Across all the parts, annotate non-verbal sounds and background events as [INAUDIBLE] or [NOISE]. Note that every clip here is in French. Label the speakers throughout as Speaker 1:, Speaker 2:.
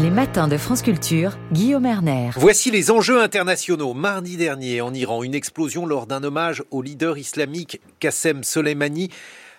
Speaker 1: Les matins de France Culture, Guillaume Erner.
Speaker 2: Voici les enjeux internationaux. Mardi dernier, en Iran, une explosion lors d'un hommage au leader islamique Qassem Soleimani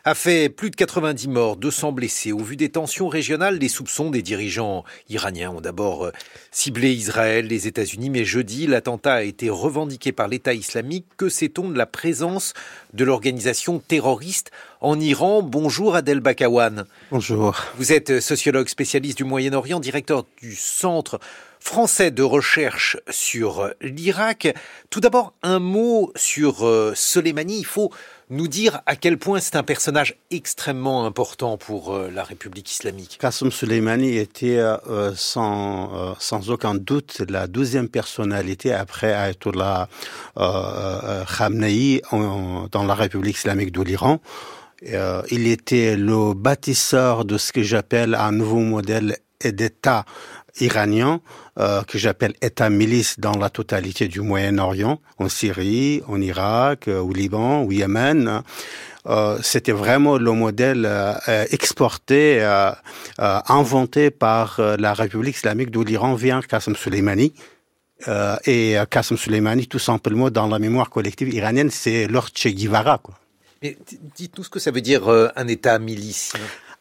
Speaker 2: a fait plus de 90 morts, 200 blessés. Au vu des tensions régionales, les soupçons des dirigeants iraniens ont d'abord euh, ciblé Israël, les États-Unis, mais jeudi, l'attentat a été revendiqué par l'État islamique. Que sait-on de la présence de l'organisation terroriste en Iran? Bonjour Adel Bakawan.
Speaker 3: Bonjour.
Speaker 2: Vous êtes sociologue spécialiste du Moyen-Orient, directeur du Centre français de recherche sur l'Irak. Tout d'abord, un mot sur euh, Soleimani. Il faut nous dire à quel point c'est un personnage extrêmement important pour euh, la République islamique.
Speaker 3: Qasem Soleimani était euh, sans, sans aucun doute la deuxième personnalité après Ayatollah Khamenei dans la République islamique de l'Iran. il était le bâtisseur de ce que j'appelle un nouveau modèle d'État iranien euh, que j'appelle État milice dans la totalité du Moyen-Orient, en Syrie, en Irak, euh, au Liban, au Yémen. Euh, c'était vraiment le modèle exporté, inventé par la République islamique d'où l'Iran vient, Qasem Soleimani. et Qasem Soleimani, tout simplement, dans la mémoire collective iranienne, c'est Lord Che Guevara.
Speaker 2: Mais dites-nous ce que ça veut dire un État milice.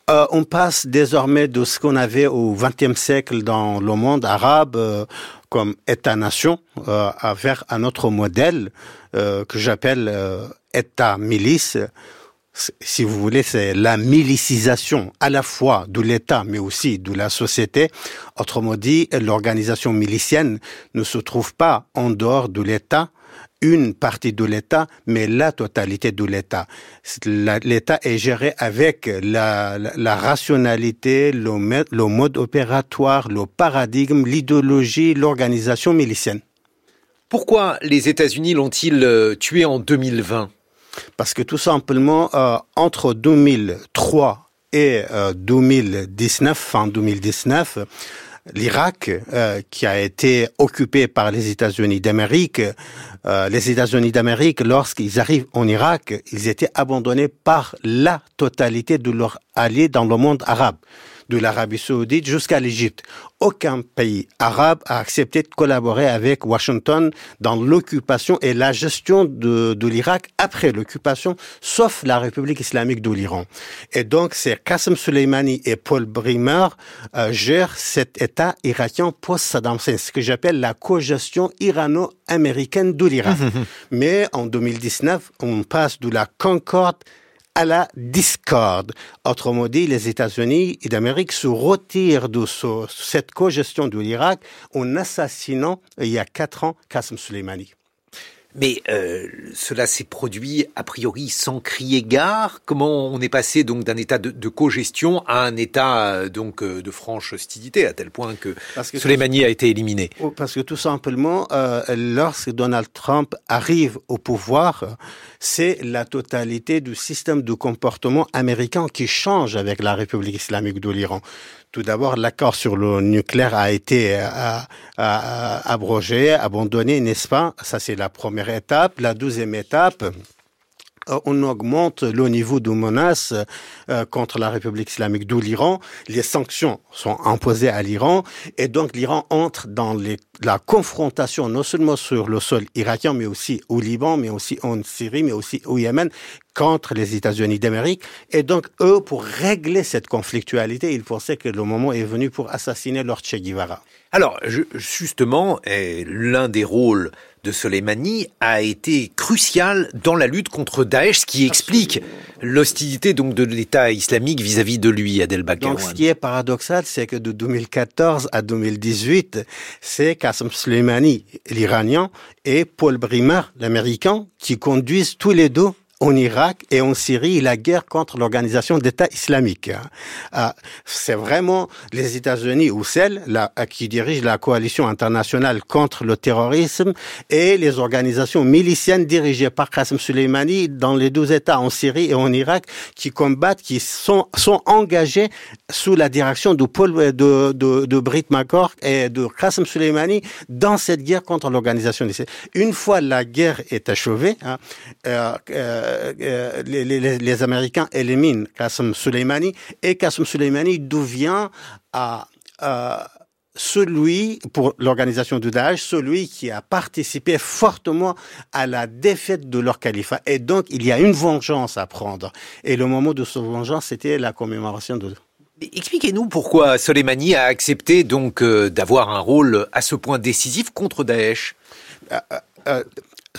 Speaker 3: Euh, on passe désormais de ce qu'on avait au XXe siècle dans le monde arabe euh, comme État-nation euh, vers un autre modèle euh, que j'appelle État-milice. Si vous voulez, c'est la milicisation à la fois de l'État, mais aussi de la société. Autrement dit, l'organisation milicienne ne se trouve pas en dehors de l'État, une partie de l'État, mais la totalité de l'État. L'État est géré avec la, la, rationalité, le, le mode opératoire, le paradigme, l'idéologie, l'organisation milicienne.
Speaker 2: Pourquoi les États-Unis l'ont-ils euh, tué en 2020
Speaker 3: Parce que tout simplement, euh, entre 2003 et euh, 2019, fin 2019, l'Irak, euh, qui a été occupé par les États-Unis d'Amérique, euh, les États-Unis d'Amérique, lorsqu'ils arrivent en Irak, ils étaient abandonnés par la totalité de leurs alliés dans le monde arabe de l'Arabie saoudite jusqu'à l'Égypte. Aucun pays arabe a accepté de collaborer avec Washington dans l'occupation et la gestion de, de l'Irak après l'occupation, sauf la République islamique de l'Iran. Et donc, c'est Qasem Soleimani et Paul Bremer euh, gèrent cet État irakien post-Saddam Hussein, ce que j'appelle la co-gestion irano-américaine de l'Irak. [LAUGHS] Mais en 2019, on passe de la concorde à la discorde. Autrement dit, les États-Unis d'Amérique se retirent de ce, cette co-gestion de l'Irak en assassinant, il y a quatre ans, Qasem Soleimani.
Speaker 2: Mais euh, cela s'est produit a priori sans crier gare. Comment on est passé donc d'un état de, de co-gestion à un état euh, donc euh, de franche hostilité à tel point que, Parce que Soleimani a été éliminé?
Speaker 3: Oh, Parce que tout simplement, euh, lorsque Donald Trump arrive au pouvoir, c'est la totalité du système de comportement américain qui change avec la République islamique de l'Iran. Tout d'abord, l'accord sur le nucléaire a été euh, abrogé, abandonné, n'est-ce pas? Ça, c'est la première étape. La deuxième étape, euh, on augmente le niveau de menace euh, contre la République islamique d'où l'Iran. Les sanctions sont imposées à l'Iran et donc l'Iran entre dans la confrontation non seulement sur le sol irakien, mais aussi au Liban, mais aussi en Syrie, mais aussi au Yémen contre les États-Unis d'Amérique. Et donc, eux, pour régler cette conflictualité, ils pensaient que le moment est venu pour assassiner Lord Che Guevara.
Speaker 2: Alors, justement, l'un des rôles de Soleimani a été crucial dans la lutte contre Daesh, ce qui explique l'hostilité donc de l'État islamique vis-à-vis de lui, Adel.
Speaker 3: Donc, ce qui est paradoxal, c'est que de 2014 à 2018, c'est Qasem Soleimani, l'Iranien, et Paul Bremer, l'Américain, qui conduisent tous les deux en Irak et en Syrie la guerre contre l'organisation d'État islamique. Euh, c'est vraiment les États-Unis ou celles là, qui dirigent la coalition internationale contre le terrorisme et les organisations miliciennes dirigées par Qasem Soleimani dans les deux États en Syrie et en Irak qui combattent, qui sont, sont engagés sous la direction de Paul de, de, de Brit McCord et de Qasem Soleimani dans cette guerre contre l'organisation d'État. Une fois la guerre est achevée, hein, euh, euh, euh, les, les, les, Américains éliminent Qasem Soleimani et Qasem Soleimani devient à, à celui, pour l'organisation du Daesh, celui qui a participé fortement à la défaite de leur califat. Et donc, il y a une vengeance à prendre. Et le moment de cette vengeance, c'était la commémoration de
Speaker 2: Expliquez-nous pourquoi Soleimani a accepté donc euh, d'avoir un rôle à ce point décisif contre Daesh.
Speaker 3: Euh, euh,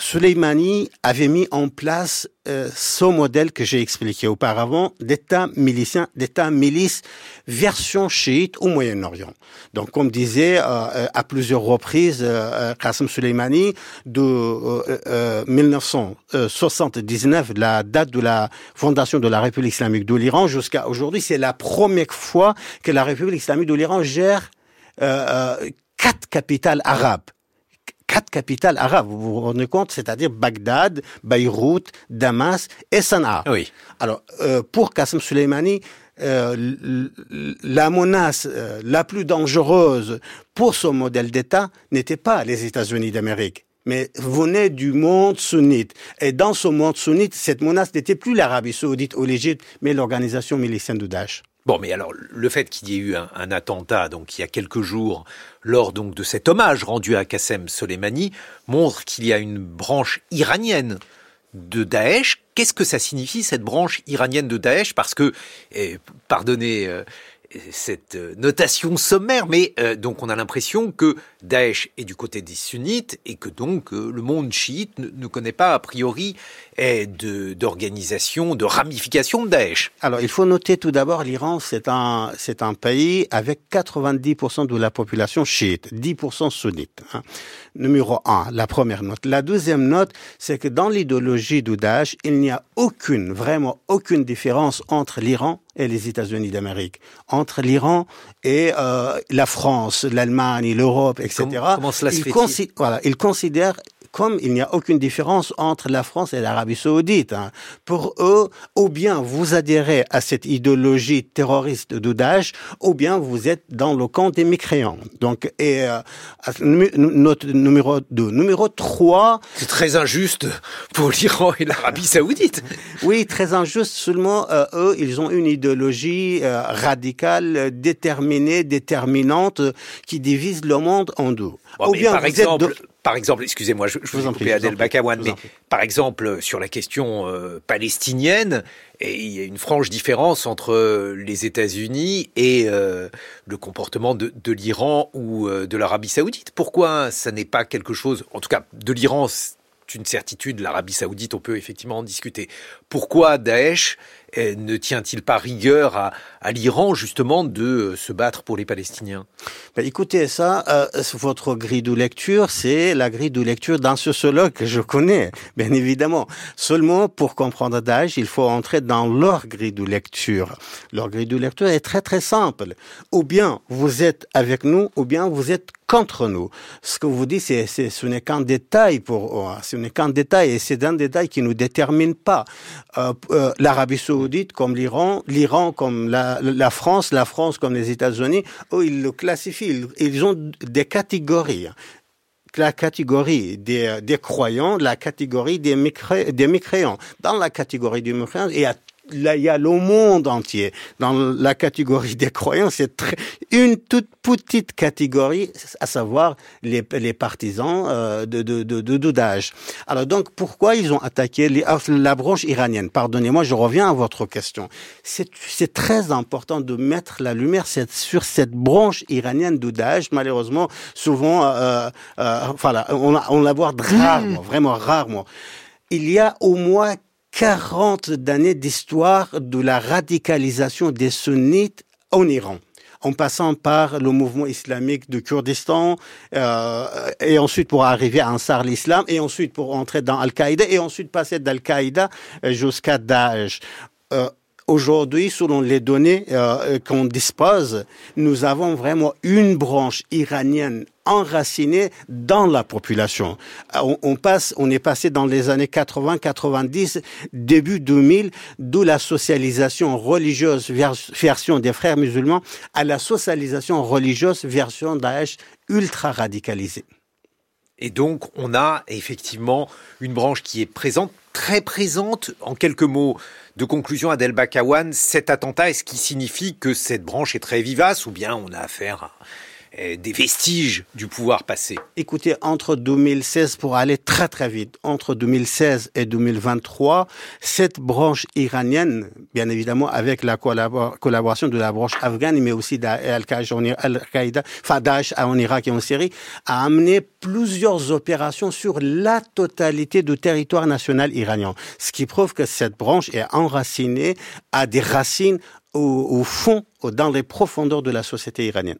Speaker 3: Soleimani avait mis en place euh, ce modèle que j'ai expliqué auparavant d'État milicien, d'État milice version chiite au Moyen-Orient. Donc, comme disait euh, euh, à plusieurs reprises euh, Qasem Soleimani, de 1979, la date de la fondation de la République islamique de l'Iran, jusqu'à aujourd'hui, c'est la première fois que la République islamique de l'Iran gère quatre capitales arabes quatre capitales arabes. Vous vous rendez compte C'est-à-dire Bagdad, Beyrouth, Damas et Sanaa.
Speaker 2: Oui.
Speaker 3: Alors, euh, pour Qasem Soleimani, euh, la menace euh, la plus dangereuse pour son modèle d'État n'était pas les États-Unis d'Amérique mais venait du monde sunnite. Et dans ce monde sunnite, cette menace n'était plus l'Arabie saoudite ou l'Égypte, mais l'organisation milicienne de Daesh.
Speaker 2: Bon, mais alors le fait qu'il y ait eu un, attentat, donc il y a quelques jours, lors donc de cet hommage rendu à Qassem Soleimani, montre qu'il y a une branche iranienne de Daesh. Qu'est-ce que ça signifie cette branche iranienne de Daesh? Parce que, eh, pardonnez euh, cette euh, notation sommaire, mais euh, donc on a l'impression que Daesh est du côté des sunnites et que donc euh, le monde chiite ne, connaît pas a priori d'organisation, de, ramification de Daesh.
Speaker 3: Alors il faut noter tout d'abord l'Iran c'est un c'est un pays avec 90% de la population chiite, 10% sunnite. Hein. Numéro un, la première note. La deuxième note, c'est que dans l'idéologie du Daesh, il n'y a aucune, vraiment aucune différence entre l'Iran et les États-Unis d'Amérique, entre l'Iran et euh, la France, l'Allemagne, l'Europe, etc.
Speaker 2: Comment, cela se fait
Speaker 3: Voilà, ils considèrent comme il n'y a aucune différence entre la France et l'Arabie saoudite. Hein. Pour eux, ou bien vous adhérez à cette idéologie terroriste de Daesh, ou bien vous êtes dans le camp des mécréants. Donc, et euh, notre numéro 2. Numéro 3...
Speaker 2: C'est très injuste pour l'Iran et l'Arabie saoudite.
Speaker 3: oui, très injuste. Seulement, euh, eux, ils ont une idéologie euh, radicale, déterminée, déterminante, qui divise le monde en deux.
Speaker 2: ou bien par exemple par exemple, excusez-moi, je, je, vous, en prie, Adel Bakawan, mais par exemple, sur la question euh, palestinienne, et il y a une franche différence entre euh, les États-Unis et euh, le comportement de, de l'Iran ou de l'Arabie saoudite. Pourquoi ça n'est pas quelque chose, en tout cas de l'Iran, une certitude, l'Arabie saoudite, on peut effectivement en discuter. Pourquoi Daesh eh, ne tient-il pas rigueur à, l'Iran justement de euh, se battre pour les Palestiniens?
Speaker 3: Ben, Écoutez, ça, euh, votre grille de lecture, c'est la grille de lecture d'un sociologue que je connais, bien évidemment. Seulement, pour comprendre Daesh, il faut entrer dans leur grille de lecture. Leur grille de lecture est très très simple. Ou bien vous êtes avec nous, ou bien vous êtes contre nous. Ce que vous dites, c'est, ce n'est qu'un détail pour ce n'est qu'un détail, et c'est un détail qui ne détermine pas. Euh, euh, L'Arabie saoudite comme l'Iran, l'Iran comme la, France, la France comme les États-Unis, oh, ils le classifient, ils, ont des catégories la catégorie des, croyants, la catégorie des, des mécréants. Dans la catégorie des mécréants, il y a là, il y a le monde entier. Dans la catégorie des croyants, c'est une toute petite catégorie, à savoir les, les partisans euh, de, de, de, de Daesh. Alors donc, pourquoi ils ont attaqué les, ah, la branche iranienne? Pardonnez-moi, je reviens à votre question. C'est très important de mettre la lumière sur cette branche iranienne de Daesh. Malheureusement, souvent, euh, euh, voilà, on, on l'aborde rarement, vraiment rarement. Il y a au moins 40 années d'histoire de la radicalisation des sunnites en Iran en passant par le mouvement islamique du Kurdistan, euh, et ensuite pour arriver à Ansar l'Islam, et ensuite pour entrer dans Al-Qaïda, et ensuite passer d'Al-Qaïda jusqu'à Daesh. Euh, Aujourd'hui, selon les données euh, qu'on dispose, nous avons vraiment une branche iranienne enracinée dans la population. On, on, passe, on est passé dans les années 80, 90, début 2000, d'où la socialisation religieuse version des frères musulmans à la socialisation religieuse version Daesh ultra radicalisée.
Speaker 2: Et donc, on a effectivement une branche qui est présente, très présente. En quelques mots de conclusion, Adel Bakawan, cet attentat, est-ce qui signifie que cette branche est très vivace ou bien on a affaire à des vestiges du pouvoir passé.
Speaker 3: Écoutez, entre 2016, pour aller très très vite, entre 2016 et 2023, cette branche iranienne, bien évidemment avec la collaboration de la branche afghane, mais aussi d'Al-Qaïda, enfin Daesh en Irak et en Syrie, a amené plusieurs opérations sur la totalité du territoire national iranien. Ce qui prouve que cette branche est enracinée, a des racines au, au fond, dans les profondeurs de la société iranienne.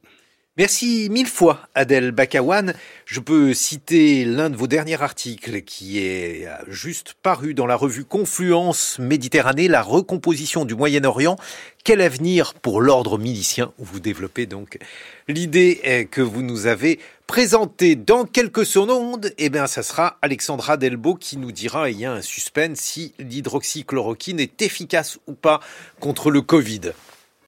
Speaker 2: Merci mille fois, Adèle Bakawan. Je peux citer l'un de vos derniers articles qui est juste paru dans la revue Confluence Méditerranée, la recomposition du Moyen-Orient. Quel avenir pour l'ordre milicien? Vous développez donc l'idée que vous nous avez présentée dans quelques secondes. Eh bien, ça sera Alexandra Delbo qui nous dira, il y a un suspense, si l'hydroxychloroquine est efficace ou pas contre le Covid.